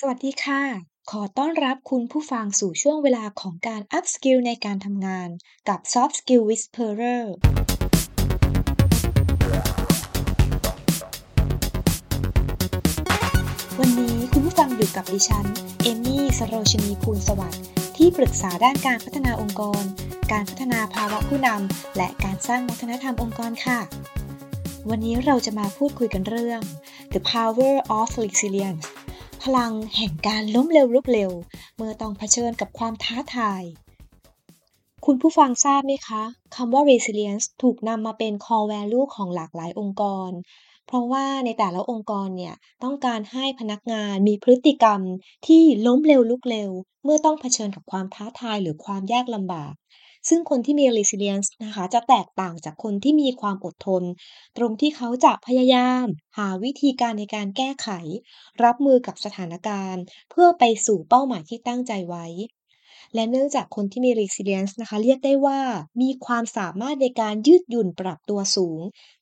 สวัสดีค่ะ ขอต้อนรับคุณผู้ฟังสู่ช่วงเวลาของการ Up Skill ในการทำงานกับ Soft Skill Whisperer วันนี้คุณผู้ฟังอยู่กับดิฉัน เอมมี่สโรชนีภูลสวัสดิ์ที่ปรึกษาด้านการพัฒนาองค์กร การพัฒนาภาวะผู้นำและการสร้างวัฒนธรรมองค์กรค่ะ วันนี้เราจะมาพูดคุยกันเรื่อง The Power of Resilience พลังแห่งการล้มเร็วลุกเร็ว เมื่อต้องเผชิญกับความท้าทาย คุณผู้ฟังทราบไหมคะคำว่า resilience ถูกนำมาเป็น core value ของหลากหลายองค์กร เพราะว่าในแต่ละองค์กรเนี่ยต้องการให้พนักงานมีพฤติกรรมที่ล้มเร็วลุกเร็ว เมื่อต้องเผชิญกับความท้าทายหรือความยากลำบาก ซึ่งคนที่มี resilience นะคะ จะแตกต่างจากคนที่มีความอดทน ตรงที่เขาจะพยายาม หาวิธีการในการแก้ไข รับมือกับสถานการณ์ เพื่อไปสู่เป้าหมายที่ตั้งใจไว้ และเนื่องจากคนที่มี resilience นะคะ เรียกได้ว่ามีความสามารถในการยืดหยุ่นปรับตัวสูง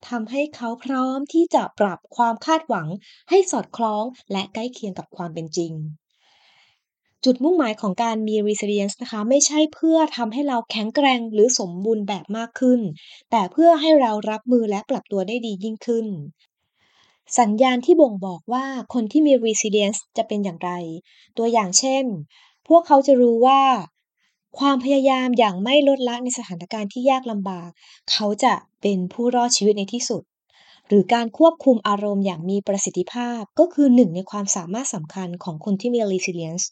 ทำให้เขาพร้อมที่จะปรับความคาดหวัง ให้สอดคล้องและใกล้เคียงกับความเป็นจริง จุดมุ่งหมายของการมี resilience นะคะ ไม่ใช่เพื่อทำให้เราแข็งแกร่งหรือสมบูรณ์แบบมากขึ้น แต่เพื่อให้เรารับมือและปรับตัวได้ดียิ่งขึ้น สัญญาณที่บ่งบอกว่าคนที่มี resilience จะเป็นอย่างไร ตัวอย่างเช่น พวกเขาจะรู้ว่า ความพยายามอย่างไม่ลดละในสถานการณ์ที่ยากลำบาก เขาจะเป็นผู้รอดชีวิตในที่สุด หรือการควบคุมอารมณ์อย่างมีประสิทธิภาพ ก็คือหนึ่งในความสามารถสำคัญของคนที่มี resilience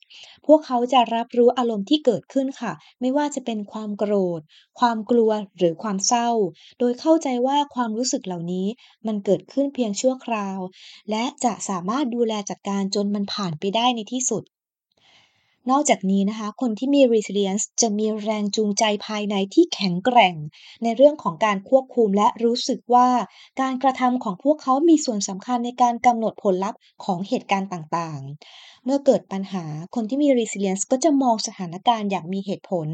พวกเขาจะรับรู้อารมณ์ที่เกิดขึ้นค่ะ ไม่ว่าจะเป็นความโกรธ ความกลัวหรือความเศร้า โดยเข้าใจว่าความรู้สึกเหล่านี้มันเกิดขึ้นเพียงชั่วคราว และจะสามารถดูแลจัดการจนมันผ่านไปได้ในที่สุด นอกจากนี้นะคะ คนที่มี resilience จะมีแรงจูงใจภายในที่แข็งแกร่ง ในเรื่องของการควบคุมและรู้สึกว่า การกระทำของพวกเขามีส่วนสำคัญในการกำหนดผลลัพธ์ของเหตุการณ์ต่างๆ เมื่อเกิดปัญหาคนที่มี resilience ก็จะมองสถานการณ์อย่างมีเหตุผล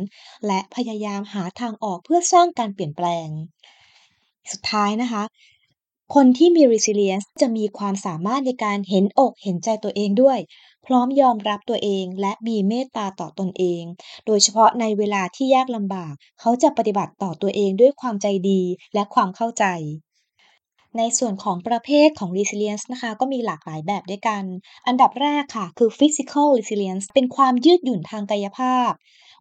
และพยายามหาทางออกเพื่อสร้างการเปลี่ยนแปลง สุดท้ายนะคะคนที่มี resilience จะมีความสามารถในการเห็นอกเห็นใจตัวเองด้วย พร้อมยอมรับตัวเองและมีเมตตาต่อตนเอง โดยเฉพาะในเวลาที่ยากลำบาก เขาจะปฏิบัติต่อตัวเองด้วยความใจดีและความเข้าใจในส่วนของประเภทของ resilience นะคะ ก็มีหลากหลายแบบด้วยกัน อันดับแรกค่ะ คือ physical resilience เป็นความยืดหยุ่นทางกายภาพ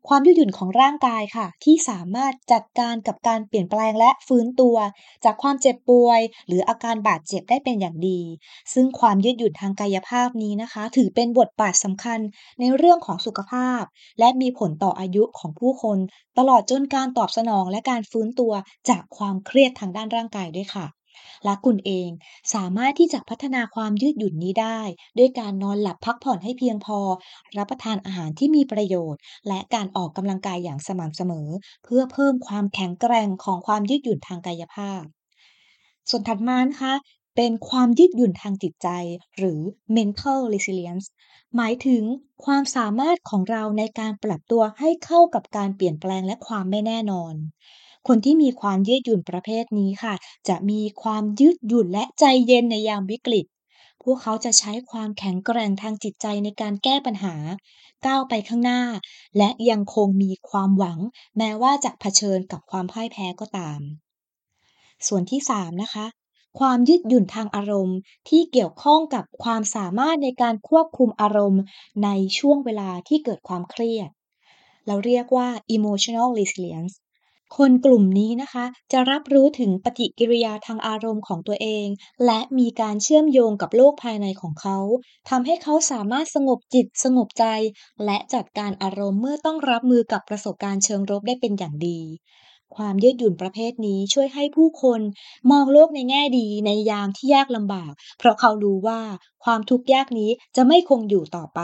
ความยืดหยุ่นของร่างกายค่ะ ที่สามารถจัดการกับการเปลี่ยนแปลงและฟื้นตัว จากความเจ็บป่วย หรืออาการบาดเจ็บได้เป็นอย่างดี ซึ่งความยืดหยุ่นทางกายภาพนี้นะคะ ถือเป็นบทบาทสำคัญในเรื่องของสุขภาพ และมีผลต่ออายุของผู้คน ตลอดจนการตอบสนองและการฟื้นตัวจากความเครียดทางด้านร่างกายด้วยค่ะ และคุณเองสามารถที่จะพัฒนาความยืดหยุ่นนี้ได้ ด้วยการนอนหลับพักผ่อนให้เพียงพอ รับประทานอาหารที่มีประโยชน์ และการออกกำลังกายอย่างสม่ำเสมอ เพื่อเพิ่มความแข็งแกร่งของความยืดหยุ่นทางกายภาพ ส่วนถัดมานะคะเป็นความยืดหยุ่นทางจิตใจ หรือ mental resilience หมายถึงความสามารถของเราในการปรับตัวให้เข้ากับการเปลี่ยนแปลงและความไม่แน่นอน คนที่มีความยืดหยุ่นประเภทนี้ค่ะ จะมีความยืดหยุ่นและใจเย็นในยามวิกฤต พวกเขาจะใช้ความแข็งแกร่งทางจิตใจในการแก้ปัญหา ก้าวไปข้างหน้า และยังคงมีความหวัง แม้ว่าจะเผชิญกับความพ่ายแพ้ก็ตาม ส่วนที่ 3 นะคะความยืดหยุ่นทางอารมณ์ที่เกี่ยวข้องกับความสามารถในการควบคุมอารมณ์ ในช่วงเวลาที่เกิดความเครียด เราเรียกว่า emotional resilience คนกลุ่มนี้นะคะ จะรับรู้ถึงปฏิกิริยาทางอารมณ์ของตัวเอง และมีการเชื่อมโยงกับโลกภายในของเขาทำให้เขาสามารถสงบจิตสงบใจ และจัดการอารมณ์เมื่อต้องรับมือกับประสบการณ์เชิงรบได้เป็นอย่างดี ความยืดหยุ่นประเภทนี้ช่วยให้ผู้คนมองโลกในแง่ดีในยามที่ยากลำบาก เพราะเขารู้ว่าความทุกข์ยากนี้จะไม่คงอยู่ต่อไป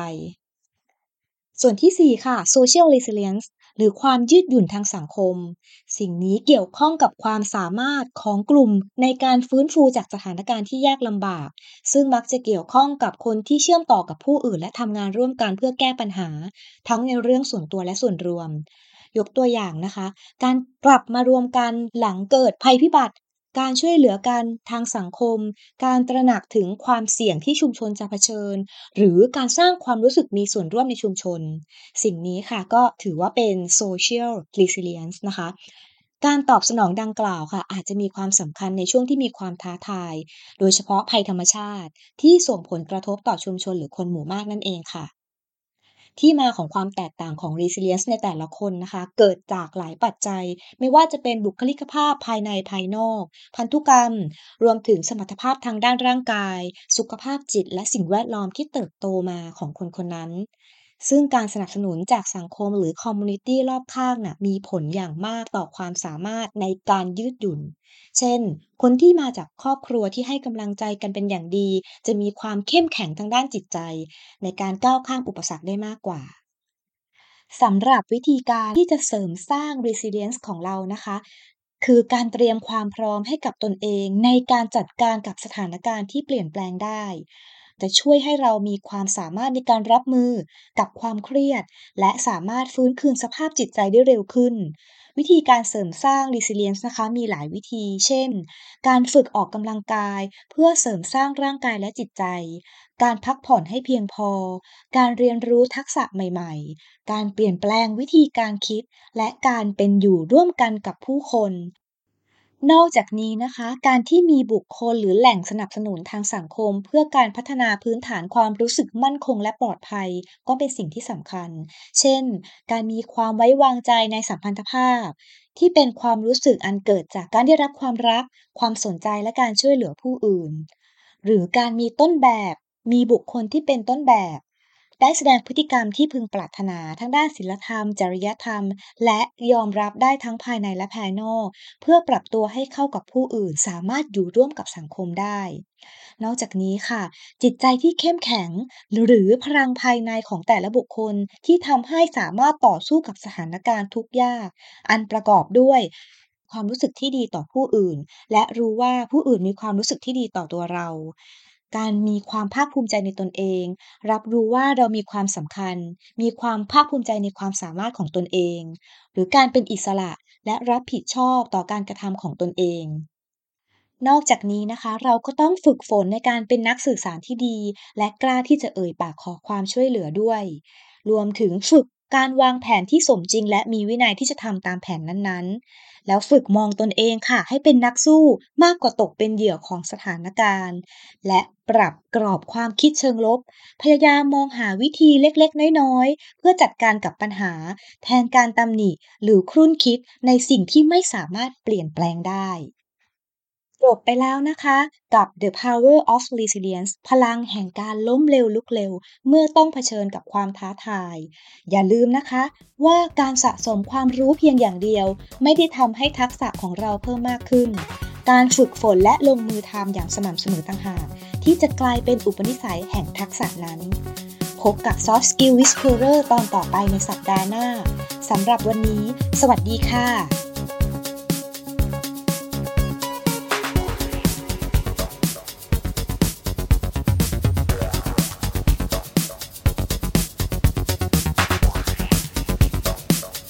ส่วนที่ 4 ค่ะ social resilience หรือความยืดหยุ่นทางสังคม สิ่งนี้เกี่ยวข้องกับความสามารถของกลุ่มในการฟื้นฟูจากสถานการณ์ที่ยากลำบาก ซึ่งมักจะเกี่ยวข้องกับคนที่เชื่อมต่อกับผู้อื่น และทำงานร่วมกันเพื่อแก้ปัญหา ทั้งในเรื่องส่วนตัวและส่วนรวมยกตัวอย่างนะคะ การกลับมารวมกันหลังเกิดภัยพิบัติ การช่วยเหลือกันทางสังคม การตระหนักถึงความเสี่ยงที่ชุมชนจะเผชิญ หรือการสร้างความรู้สึกมีส่วนร่วมในชุมชน สิ่งนี้ค่ะก็ถือว่าเป็น social resilience นะคะการตอบสนองดังกล่าวค่ะ อาจจะมีความสำคัญในช่วงที่มีความท้าทาย โดยเฉพาะภัยธรรมชาติ ที่ส่งผลกระทบต่อชุมชนหรือคนหมู่มากนั่นเองค่ะ ที่มาของความแตกต่างของ resilience ในแต่ละคนนะคะ เกิดจากหลายปัจจัย ไม่ว่าจะเป็นบุคลิกภาพภายในภายนอก พันธุกรรม รวมถึงสมรรถภาพทางด้านร่างกาย สุขภาพจิต และสิ่งแวดล้อมที่เติบโตมาของคนคนนั้น ซึ่งการสนับสนุนจากสังคมหรือคอมมูนิตี้รอบข้างนะ่ะมีผลอย่างมากต่อความสามารถในการยืดหยุ่น เช่น คนที่มาจากครอบครัวที่ให้กำลังใจกันเป็นอย่างดี จะมีความเข้มแข็งทางด้านจิตใจ ในการก้าวข้ามอุปสรรคได้มากกว่าสำหรับวิธีการที่จะเสริมสร้าง resilience ของเรานะคะ คือการเตรียมความพร้อมให้กับตนเองในการจัดการกับสถานการณ์ที่เปลี่ยนแปลงได้ จะช่วยให้เรามีความสามารถในการรับมือกับความเครียด และสามารถฟื้นคืนสภาพจิตใจได้เร็วขึ้น วิธีการเสริมสร้าง resilience นะคะมีหลายวิธี เช่น การฝึกออกกำลังกาย เพื่อเสริมสร้างร่างกายและจิตใจ การพักผ่อนให้เพียงพอ การเรียนรู้ทักษะใหม่ๆ การเปลี่ยนแปลงวิธีการคิด และการเป็นอยู่ร่วมกันกับผู้คน นอกจากนี้นะคะ การที่มีบุคคลหรือแหล่งสนับสนุนทางสังคม เพื่อการพัฒนาพื้นฐานความรู้สึกมั่นคงและปลอดภัย ก็เป็นสิ่งที่สำคัญ เช่น การมีความไว้วางใจในสัมพันธภาพ ที่เป็นความรู้สึกอันเกิดจากการได้รับความรัก ความสนใจและการช่วยเหลือผู้อื่น หรือการมีต้นแบบ มีบุคคลที่เป็นต้นแบบ ได้แสดงพฤติกรรมที่พึงปรารถนาทั้งด้านศิลธรรม จริยธรรม และยอมรับได้ทั้งภายในและภายนอก เพื่อปรับตัวให้เข้ากับผู้อื่น สามารถอยู่ร่วมกับสังคมได้ นอกจากนี้ค่ะ จิตใจที่เข้มแข็ง หรือพลังภายในของแต่ละบุคคลที่ทำให้สามารถต่อสู้กับสถานการณ์ทุกยาก อันประกอบด้วยความรู้สึกที่ดีต่อผู้อื่น และรู้ว่าผู้อื่นมีความรู้สึกที่ดีต่อตัวเรา การมีความภาคภูมิใจในตนเอง รับรู้ว่าเรามีความสำคัญ มีความภาคภูมิใจในความสามารถของตนเอง หรือการเป็นอิสระและรับผิดชอบต่อการกระทำของตนเอง นอกจากนี้นะคะ เราก็ต้องฝึกฝนในการเป็นนักสื่อสารที่ดี และกล้าที่จะเอ่ยปากขอความช่วยเหลือด้วย รวมถึงฝึก การวางแผนที่สมจริง และมีวินัยที่จะทำตามแผนนั้นๆ แล้วฝึกมองตนเองค่ะ ให้เป็นนักสู้มากกว่าตกเป็นเหยื่อของสถานการณ์ และปรับกรอบความคิดเชิงลบ พยายามมองหาวิธีเล็กๆ น้อยๆ เพื่อจัดการกับปัญหา แทนการตำหนิหรือครุ่นคิดในสิ่งที่ไม่สามารถเปลี่ยนแปลงได้ จบไปแล้วนะคะกับ The Power of Resilience พลังแห่งการล้มเร็วลุกเร็ว เมื่อต้องเผชิญกับความท้าทาย อย่าลืมนะคะ ว่าการสะสมความรู้เพียงอย่างเดียว ไม่ได้ทำให้ทักษะของเราเพิ่มมากขึ้น การฝึกฝนและลงมือทำอย่างสม่ำเสมอต่างหากที่จะกลายเป็นอุปนิสัยแห่งทักษะนั้น พบกับ Soft Skill Whisperer ตอนต่อไปในสัปดาห์หน้าสำหรับวันนี้ สวัสดีค่ะ